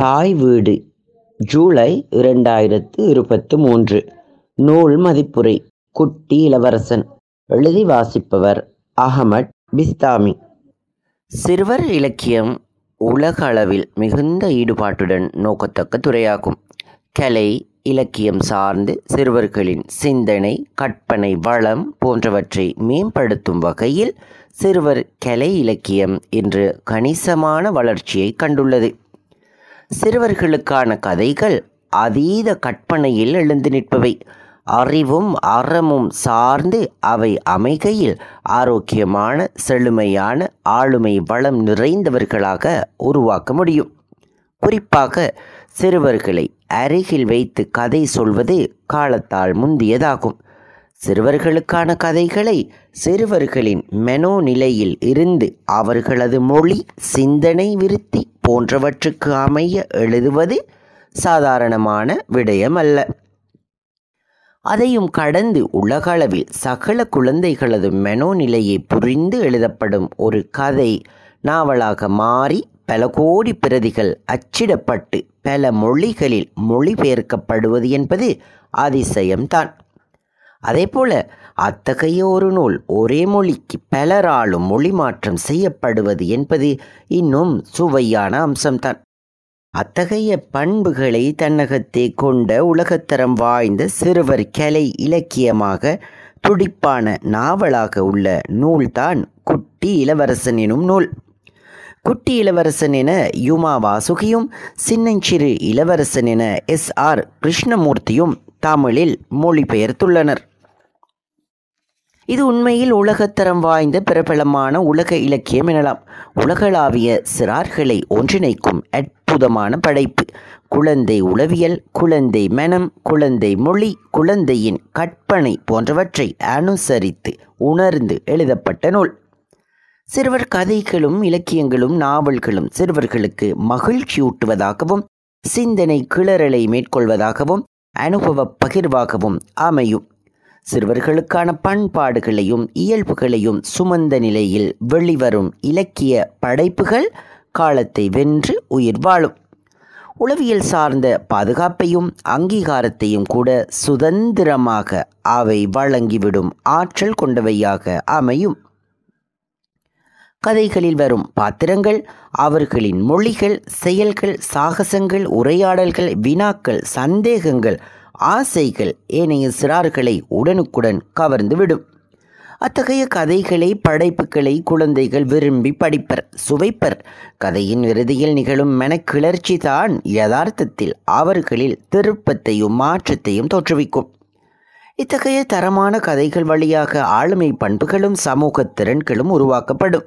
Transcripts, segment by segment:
தாய் வீடு ஜூலை இரண்டாயிரத்து இருபத்து மூன்று. நூல் மதிப்புரை குட்டி இளவரசன். எழுதி வாசிப்பவர் அகமட் பிஸ்தாமி. சிறுவர் இலக்கியம் உலக அளவில் மிகுந்த ஈடுபாட்டுடன் நோக்கத்தக்க துறையாகும். கலை இலக்கியம் சார்ந்து சிறுவர்களின் சிந்தனை கற்பனை வளம் போன்றவற்றை மேம்படுத்தும் வகையில் சிறுவர் கலை இலக்கியம் இன்று கணிசமான வளர்ச்சியை கண்டுள்ளது. சிறுவர்களுக்கான கதைகள் அதீத கற்பனையில் எழுந்து நிற்பவை. அறிவும் அறமும் சார்ந்து அவை அமைகையில் ஆரோக்கியமான செழுமையான ஆளுமை வளம் நிறைந்தவர்களாக உருவாக்க முடியும். குறிப்பாக சிறுவர்களை அருகில் வைத்து கதை சொல்வது காலத்தால் முந்தியதாகும். சிறுவர்களுக்கான கதைகளை சிறுவர்களின் மெனோ நிலையில் இருந்து அவர்களது மொழி சிந்தனை விருத்தி போன்றவற்றுக்கு அமைய எழுதுவது சாதாரணமான விடயம் அல்ல அதையும் கடந்து உலகளவில் சகல குழந்தைகளது மெனோ நிலையை புரிந்து எழுதப்படும் ஒரு கதை நாவலாக மாறி பல கோடி பிரதிகள் அச்சிடப்பட்டு பல மொழிகளில் மொழிபெயர்க்கப்படுவது என்பது அதிசயம்தான். அதே போல அத்தகைய ஒரு நூல் ஒரே மொழிக்கு பலராலும் மொழி மாற்றம் செய்யப்படுவது என்பது இன்னும் சுவையான அம்சம்தான். அத்தகைய பண்புகளை தன்னகத்தே கொண்ட உலகத்தரம் வாய்ந்த சிறுவர் கலை இலக்கியமாக துடிப்பான நாவலாக உள்ள நூல்தான் குட்டி இளவரசன் எனும் நூல். குட்டி இளவரசன் என யுமா வாசுகியும் சின்னஞ்சிறு இளவரசன் என எஸ் ஆர் கிருஷ்ணமூர்த்தியும் தமிழில் மொழிபெயர்த்துள்ளனர். இது உண்மையில் உலகத்தரம் வாய்ந்த பிரபலமான உலக இலக்கியம் எனலாம். உலகளாவிய சிறார்களை ஒன்றிணைக்கும் அற்புதமான படைப்பு. குழந்தை உளவியல் குழந்தை மனம் குழந்தை மொழி குழந்தையின் கற்பனை போன்றவற்றை அனுசரித்து உணர்ந்து எழுதப்பட்ட நூல். சிறுவர் கதைகளும் இலக்கியங்களும் நாவல்களும் சிறுவர்களுக்கு மகிழ்ச்சியூட்டுவதாகவும் சிந்தனை கிளறலை மேற்கொள்வதாகவும் அனுபவ பகிர்வாகவும் அமையும். சிறுவர்களுக்கான பண்பாடுகளையும் இயல்புகளையும் சுமந்த நிலையில் வெளிவரும் இலக்கிய படைப்புகள் காலத்தை வென்று உயிர் வாழும். உளவியல் சார்ந்த பாதுகாப்பையும் அங்கீகாரத்தையும் கூட சுதந்திரமாக அவை வழங்கிவிடும் ஆற்றல் கொண்டவையாக அமையும். கதைகளில் வரும் பாத்திரங்கள் அவர்களின் மொழிகள் செயல்கள் சாகசங்கள் உரையாடல்கள் வினாக்கள் சந்தேகங்கள் ஆசைகள் ஏனைய சிறார்களை உடனுக்குடன் கவர்ந்துவிடும். அத்தகைய கதைகளை படைப்புகளை குழந்தைகள் விரும்பி படிப்பர் சுவைப்பர். கதையின் இறுதியில் நிகழும் மனக்கிளர்ச்சி தான் யதார்த்தத்தில் அவர்களில் திருப்பத்தையும் மாற்றத்தையும் தோற்றுவிக்கும். இத்தகைய தரமான கதைகள் வழியாக ஆளுமை பண்புகளும் சமூக திறன்களும் உருவாக்கப்படும்.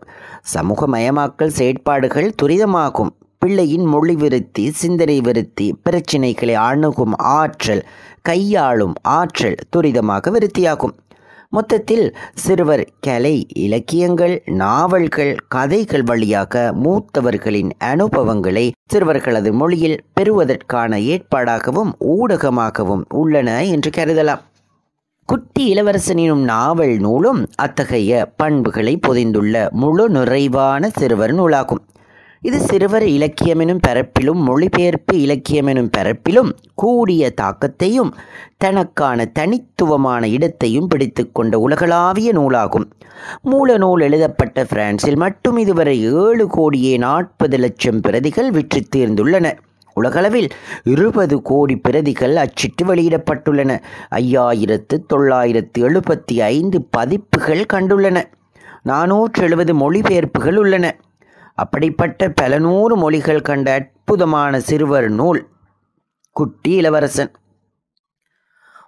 சமூகமயமாக்கல் செயற்பாடுகள் துரிதமாகும். பிள்ளையின் மொழி விருத்தி சிந்தனை விருத்தி பிரச்சினைகளை அணுகும் ஆற்றல் கையாளும் ஆற்றல் துரிதமாக விருத்தியாகும். மொத்தத்தில் சிறுவர் கலை இலக்கியங்கள் நாவல்கள் கதைகள் வழியாக மூத்தவர்களின் அனுபவங்களை சிறுவர்களது மொழியில் பெறுவதற்கான ஏற்பாடாகவும் ஊடகமாகவும் உள்ளன என்று கருதலாம். குட்டி இளவரசனினும் நாவல் நூலும் அத்தகைய பண்புகளை பொதிந்துள்ள முழு நிறைவான சிறுவர் நூலாகும். இது சிறுவர் இலக்கியமெனும் பரப்பிலும் மொழிபெயர்ப்பு இலக்கியமெனும் பரப்பிலும் கூடிய தாக்கத்தையும் தனக்கான தனித்துவமான இடத்தையும் பிடித்து கொண்ட உலகளாவிய நூலாகும். மூல நூல் எழுதப்பட்ட பிரான்சில் மட்டும் இதுவரை ஏழு கோடியே நாற்பது லட்சம் பிரதிகள் விற்று தீர்ந்துள்ளன. உலகளவில் இருபது கோடி பிரதிகள் அச்சிட்டு வெளியிடப்பட்டுள்ளன. ஐயாயிரத்து தொள்ளாயிரத்து எழுபத்தி ஐந்து பதிப்புகள் கண்டுள்ளன. நானூற்று எழுபது மொழிபெயர்ப்புகள் உள்ளன. அப்படிப்பட்ட பல நூறு மொழிகள் கண்ட அற்புதமான சிறுவர் நூல் குட்டி இளவரசன்.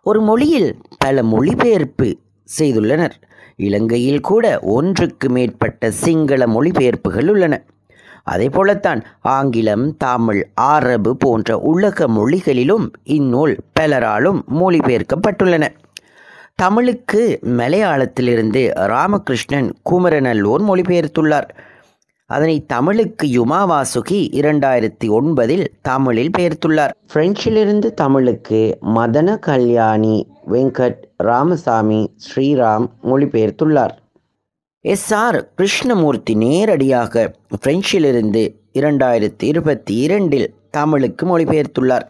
ஒரு மொழியில் பல மொழிபெயர்ப்பு செய்துள்ளனர். இலங்கையில் கூட ஒன்றுக்கு மேற்பட்ட சிங்கள மொழிபெயர்ப்புகள் உள்ளன. அதே போலத்தான் ஆங்கிலம் தமிழ் அரபு போன்ற உலக மொழிகளிலும் இந்நூல் பலராலும் மொழிபெயர்க்கப்பட்டுள்ளன. தமிழுக்கு மலையாளத்திலிருந்து ராமகிருஷ்ணன் குமரநல்லூர் மொழிபெயர்த்துள்ளார். அதனை தமிழுக்கு யுமா வாசுகி இரண்டாயிரத்தி ஒன்பதில் தமிழில் பெயர்த்துள்ளார். பிரெஞ்சிலிருந்து தமிழுக்கு மதன கல்யாணி வெங்கட் ராமசாமி ஸ்ரீராம் மொழிபெயர்த்துள்ளார் எஸ் ஆர் கிருஷ்ணமூர்த்தி நேரடியாக பிரெஞ்சிலிருந்து இரண்டாயிரத்தி இருபத்தி இரண்டில் தமிழுக்கு மொழிபெயர்த்துள்ளார்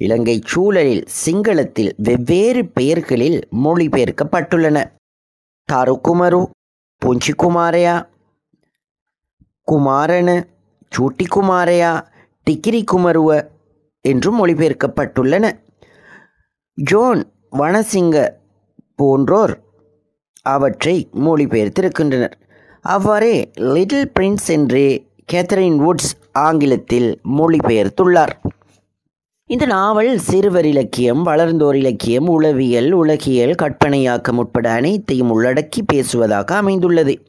இலங்கை சூழலில் சிங்களத்தில் வெவ்வேறு பெயர்களில் மொழிபெயர்க்கப்பட்டுள்ளன தாருகுமரு புஞ்சிகுமாரையா குமாரன சூட்டிக்குமாரையா டிகிரி குமருவ என்றும் மொழிபெயர்க்கப்பட்டுள்ளன. ஜோன் வனசிங்க போன்றோர் அவற்றை மொழிபெயர்த்திருக்கின்றனர். அவ்வாறே லிட்டில் பிரின்ஸ் என்று கேத்தரின் வுட்ஸ் ஆங்கிலத்தில் மொழிபெயர்த்துள்ளார். இந்த நாவல் சிறுவர் இலக்கியம் வளர்ந்தோர் இலக்கியம் உளவியல் உலகியல் கற்பனையாக்கம் உட்பட அனைத்தையும் உள்ளடக்கி பேசுவதாக அமைந்துள்ளது.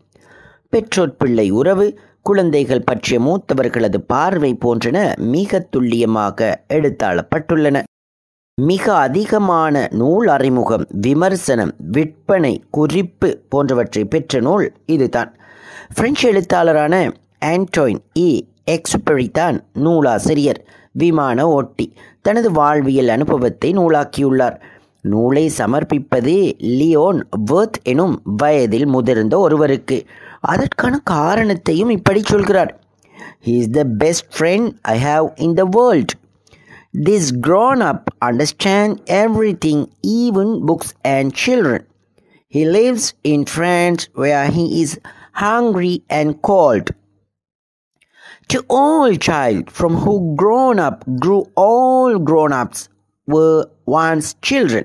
பெற்றோர் பிள்ளை உறவு குழந்தைகள் பற்றிய மூத்தவர்களது பார்வை போன்றன மிக துல்லியமாக எடுத்தாளப்பட்டுள்ளன. மிக அதிகமான நூல் அறிமுகம் விமர்சனம் விற்பனை குறிப்பு போன்றவற்றை பெற்ற நூல் இதுதான். பிரெஞ்சு எழுத்தாளரான ஆண்டோயின் இ. எக்ஸ்பெரி தான் நூலாசிரியர் விமான ஓட்டி தனது வாழ்வியல் அனுபவத்தை நூலாக்கியுள்ளார். நூலை சமர்ப்பிப்பது லியோன் வேர்த் எனும் வயதில் முதிர்ந்த ஒருவருக்கு. அதற்கான காரணத்தையும் இப்படி சொல்கிறார் he is the best friend I have in the world This grown up understand everything, even books and children. He lives in France where he is hungry and cold. To all child from who grown up grew all grown ups were once children.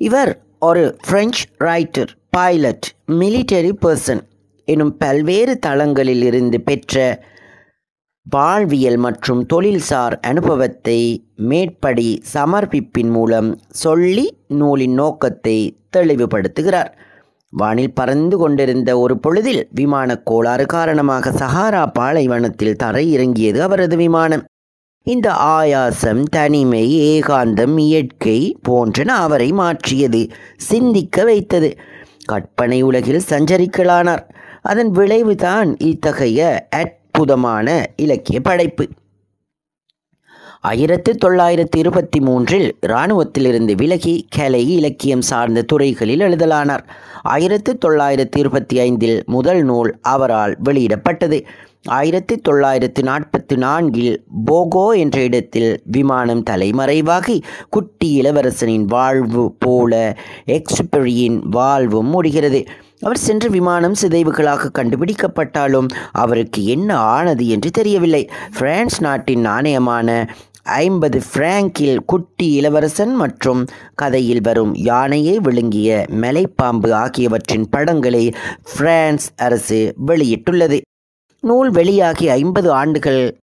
இவர் ஒரு French writer pilot military person எனும் பல்வேறு தளங்களில் இருந்து பெற்ற வாழ்வியல் மற்றும் தொழில்சார் அனுபவத்தை மேற்படி சமர்ப்பிப்பின் மூலம் சொல்லி நூலின் நோக்கத்தை தெளிவுபடுத்துகிறார். வானில் பறந்து கொண்டிருந்த ஒரு பொழுதில் விமான கோளாறு காரணமாக சஹாரா பாலைவனத்தில் தரை இறங்கியது அவரது விமானம். இந்த ஆயாசம் தனிமை ஏகாந்தம் இயற்கை போன்றன அவரை மாற்றியது சிந்திக்க வைத்தது. கற்பனை உலகில் சஞ்சரிக்கலானார். அதன் விளைவுதான் இத்தகைய அற்புதமான இலக்கிய படைப்பு. ஆயிரத்து தொள்ளாயிரத்து இருபத்தி மூன்றில் இராணுவத்திலிருந்து விலகி கலை இலக்கியம் சார்ந்த துறைகளில் எழுதலானார். ஆயிரத்து தொள்ளாயிரத்து இருபத்தி ஐந்தில் முதல் நூல் அவரால் வெளியிடப்பட்டது. ஆயிரத்தி தொள்ளாயிரத்து நாற்பத்தி நான்கில் போகோ என்ற இடத்தில் விமானம் தலைமறைவாகி குட்டி இளவரசனின் வாழ்வு போல எக்ஸ்பெரியின் வாழ்வும் முடிகிறது. அவர் சென்ற விமானம் சிதைவுகளாக கண்டுபிடிக்கப்பட்டாலும் அவருக்கு என்ன ஆனது என்று தெரியவில்லை. பிரான்ஸ் நாட்டின் நாணயமான ஐம்பது பிராங்கில் குட்டி இளவரசன் மற்றும் கதையில் வரும் யானையை விழுங்கிய மலைப்பாம்பு ஆகியவற்றின் படங்களை பிரான்ஸ் அரசு வெளியிட்டுள்ளது. நூல் வெளியாகி ஐம்பது ஆண்டுகள்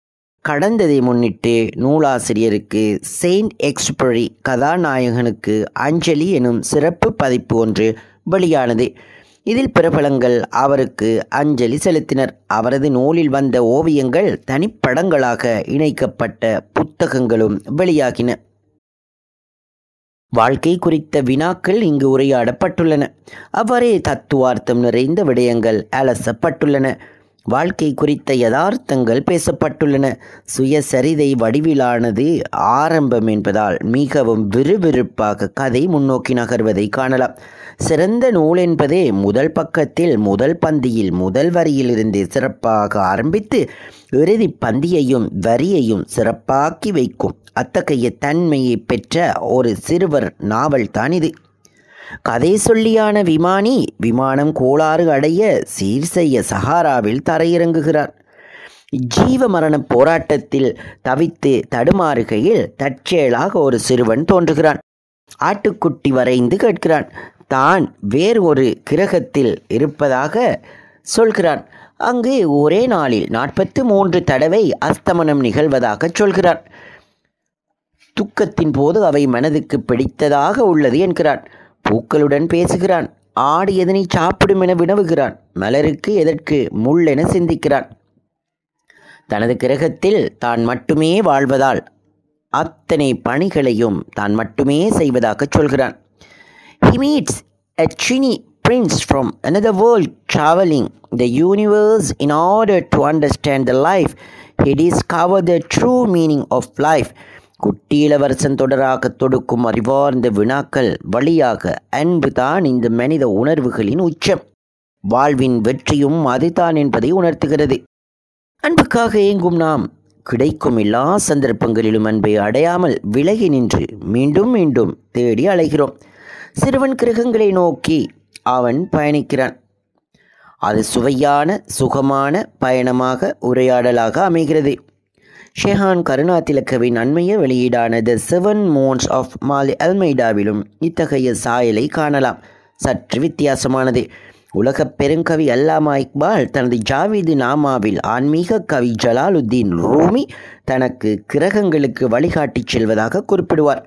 கடந்ததை முன்னிட்டு நூலாசிரியருக்கு செயின்ட் எக்ஸ்பரி கதாநாயகனுக்கு அஞ்சலி எனும் சிறப்பு பதிப்பு ஒன்று வெளியானது. இதில் பிரபலங்கள் அவருக்கு அஞ்சலி செலுத்தினர். அவரது நூலில் வந்த ஓவியங்கள் தனிப்படங்களாக இணைக்கப்பட்ட புத்தகங்களும் வெளியாகின. வாழ்க்கை குறித்த வினாக்கள் இங்கு உரையாடப்பட்டுள்ளன. அவ்வாறே தத்துவார்த்தம் நிறைந்த விடயங்கள் அலசப்பட்டுள்ளன. வாழ்க்கை குறித்த யதார்த்தங்கள் பேசப்பட்டுள்ளன. சுயசரிதை வடிவிலானது ஆரம்பம் என்பதால் மிகவும் விறுவிறுப்பாக கதை முன்னோக்கி நகர்வதை காணலாம். சிறந்த நூல் என்பதே முதல் பக்கத்தில் முதல் பந்தியில் முதல் வரியிலிருந்து சிறப்பாக ஆரம்பித்து இறுதி பந்தியையும் வரியையும் சிறப்பாக்கி வைக்கும் அத்தகைய தன்மையை பெற்ற ஒரு சிறுவர் நாவல் தான் இது. கதை சொல்லியான விமானி விமானம் கோளாறு அடைய சீர் செய்ய சஹாராவில் தரையிறங்குகிறார். ஜீவ மரண போராட்டத்தில் தவித்து தடுமாறுகையில் தற்செயலாக ஒரு சிறுவன் தோன்றுகிறான். ஆட்டுக்குட்டி வரைந்து கேட்கிறான். தான் வேறு ஒரு கிரகத்தில் இருப்பதாக சொல்கிறான். அங்கு ஒரே நாளில் நாற்பத்து மூன்று தடவை அஸ்தமனம் நிகழ்வதாக சொல்கிறான். துக்கத்தின் போது அவை மனதுக்கு பிடித்ததாக உள்ளது என்கிறான். பூக்களுடன் பேசுகிறான் ஆடு எதனை சாப்பிடும் என வினவுகிறான் மலருக்கு எதற்கு முள் என சிந்திக்கிறான் தனது கிரகத்தில் தான் மட்டுமே வாழ்வதால் அத்தனை பணிகளையும் தான் மட்டுமே செய்வதாக சொல்கிறான் he meets a tiny prince from another world travelling the universe in order to understand the life he discover the true meaning of life குட்டி இளவரசன் தொடராக தொடுக்கும் அறிவார்ந்த வினாக்கள் வழியாக அன்பு தான் இந்த மனித உணர்வுகளின் உச்சம். வாழ்வின் வெற்றியும் அதுதான் என்பதை உணர்த்துகிறது. அன்புக்காக ஏங்கும் நாம் கிடைக்கும் எல்லா சந்தர்ப்பங்களிலும் அன்பை அடையாமல் விலகி நின்று மீண்டும் மீண்டும் தேடி அலைகிறோம். சிறுவன் கிரகங்களை நோக்கி அவன் பயணிக்கிறான். அது சுவையான சுகமான பயணமாக உரையாடலாக அமைகிறது. ஷெஹான் கருணா திலக்கவின் அண்மைய வெளியீடான த செவன் மோன்ஸ் ஆஃப் மாலி அல்மைடாவிலும் இத்தகைய சாயலை காணலாம். சற்று வித்தியாசமானது. உலகப் பெருங்கவி அல்லாமா இக்பால் தனது ஜாவீது நாமாவில் ஆன்மீக கவி ஜலாலுத்தீன் ரூமி தனக்கு கிரகங்களுக்கு வழிகாட்டிச் செல்வதாக குறிப்பிடுவார்.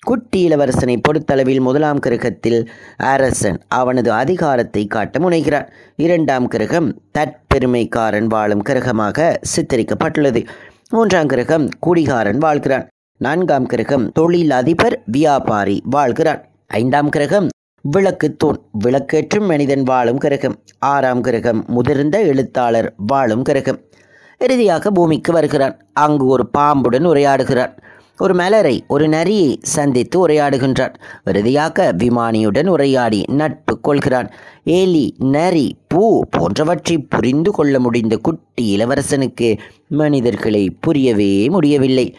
குட்டி இளவரசனை பொறுத்தளவில் முதலாம் கிரகத்தில் அரசன் அவனது அதிகாரத்தை காட்ட முனைகிறான். இரண்டாம் கிரகம் தற்பெருமைக்காரன் வாழும் கிரகமாக சித்தரிக்கப்பட்டுள்ளது. மூன்றாம் கிரகம் குடிகாரன் வாழ்கிறான். நான்காம் கிரகம் தொழில் அதிபர் வியாபாரி வாழ்கிறான். ஐந்தாம் கிரகம் விளக்கு தூண் விளக்கேற்றும் மனிதன் வாழும் கிரகம். ஆறாம் கிரகம் முதிர்ந்த எழுத்தாளர் வாழும் கிரகம். இறுதியாக பூமிக்கு வருகிறான். அங்கு ஒரு பாம்புடன் உரையாடுகிறான். ஒரு மலரை ஒரு நரியை சந்தித்து உரையாடுகின்றான் இறுதியாக விமானியுடன் உரையாடி நட்பு கொள்கிறான். ஏலி நரி பூ போன்றவற்றை புரிந்து கொள்ள முடிந்த குட்டி இளவரசனுக்கு மனிதர்களை புரியவே முடியவில்லை.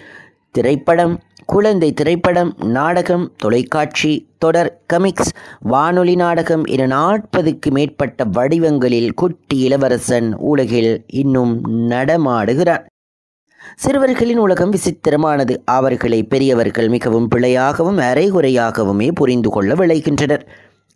திரைப்படம் குழந்தை திரைப்படம் நாடகம் தொலைக்காட்சி தொடர் கமிக்ஸ் வானொலி நாடகம் என நாற்பதுக்கு மேற்பட்ட வடிவங்களில் குட்டி இளவரசன் உலகில் இன்னும் நடமாடுகிறான். சிறுவர்களின் உலகம் விசித்திரமானது. அவர்களை பெரியவர்கள் மிகவும் பிழையாகவும் அரைகுறையாகவுமே புரிந்து கொள்ள விளைகின்றனர்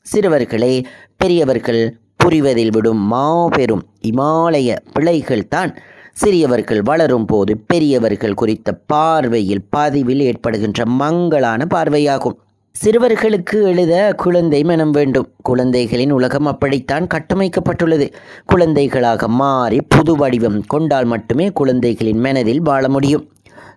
சிறுவர்களை பெரியவர்கள் புரிவதில் விடும் மாபெரும் இமாலய பிழைகள் தான். சிறியவர்கள் வளரும் போது பெரியவர்கள் குறித்த பார்வையில் பதிவில் ஏற்படுகின்ற மங்களான பார்வையாகும். சிறுவர்களுக்கு எழுத குழந்தை மனம் வேண்டும். குழந்தைகளின் உலகம் அப்படித்தான் கட்டமைக்கப்பட்டுள்ளது. குழந்தைகளாக மாறி புது வடிவம் கொண்டால் மட்டுமே குழந்தைகளின் மனதில் வாழ முடியும்.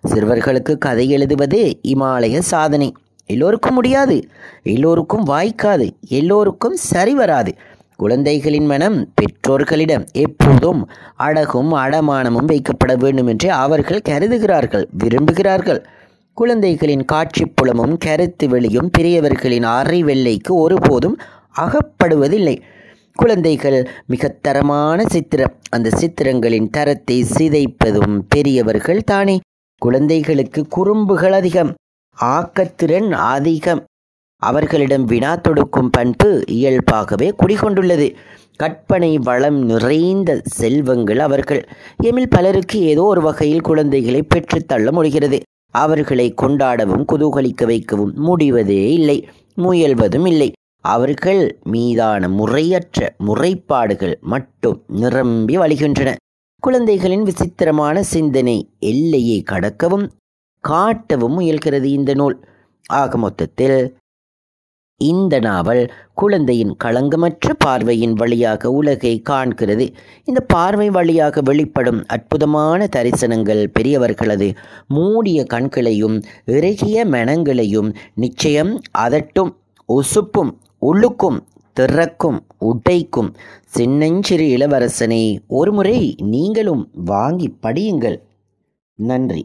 சிறுவர்களுக்கு கதை எழுதுவது இமாலய சாதனை. எல்லோருக்கும் முடியாது. எல்லோருக்கும் வாய்க்காது. எல்லோருக்கும் சரி வராது. குழந்தைகளின் மனம் பெற்றோர்களிடம் எப்போதும் அழகும் அடமானமும் வைக்கப்பட வேண்டும் என்று அவர்கள் கருதுகிறார்கள் விரும்புகிறார்கள். குழந்தைகளின் காட்சி புலமும் கருத்து வெளியும் பெரியவர்களின் அறிவெல்லைக்கு ஒருபோதும் அகப்படுவதில்லை. குழந்தைகள் மிக தரமான சித்திரம். அந்த சித்திரங்களின் தரத்தை சிதைப்பதும் பெரியவர்கள் தானே. குழந்தைகளுக்கு குறும்புகள் அதிகம் ஆக்கத்திறன் அதிகம். அவர்களிடம் வினா தொடுக்கும் பண்பு இயல்பாகவே குடிகொண்டுள்ளது. கற்பனை வளம் நிறைந்த செல்வங்கள் அவர்கள். எமில் பலருக்கு ஏதோ ஒரு வகையில் குழந்தைகளை பெற்றுத்தள்ள முடிகிறது. அவர்களை கொண்டாடவும் குதூகலிக்க வைக்கவும் முடிவதே இல்லை. முயல்வதும் இல்லை. அவர்கள் மீதான முறையற்ற முறைப்பாடுகள் மட்டும் நிரம்பி வழிகின்றன. குழந்தைகளின் விசித்திரமான சிந்தனை எல்லையை கடக்கவும் காட்டவும் முயல்கிறது இந்த நூல். ஆக மொத்தத்தில் இந்த நாவல் குழந்தையின் களங்கமற்ற பார்வையின் வழியாக உலகை காண்கிறது. இந்த பார்வை வழியாக வெளிப்படும் அற்புதமான தரிசனங்கள் பெரியவர்களது மூடிய கண்களையும் இறுகிய மனங்களையும் நிச்சயம் அதட்டும் உசுப்பும் உள்ளுக்கும் திறக்கும் உடைக்கும். சின்னஞ்சிறு இளவரசனை ஒருமுறை நீங்களும் வாங்கி படியுங்கள். நன்றி.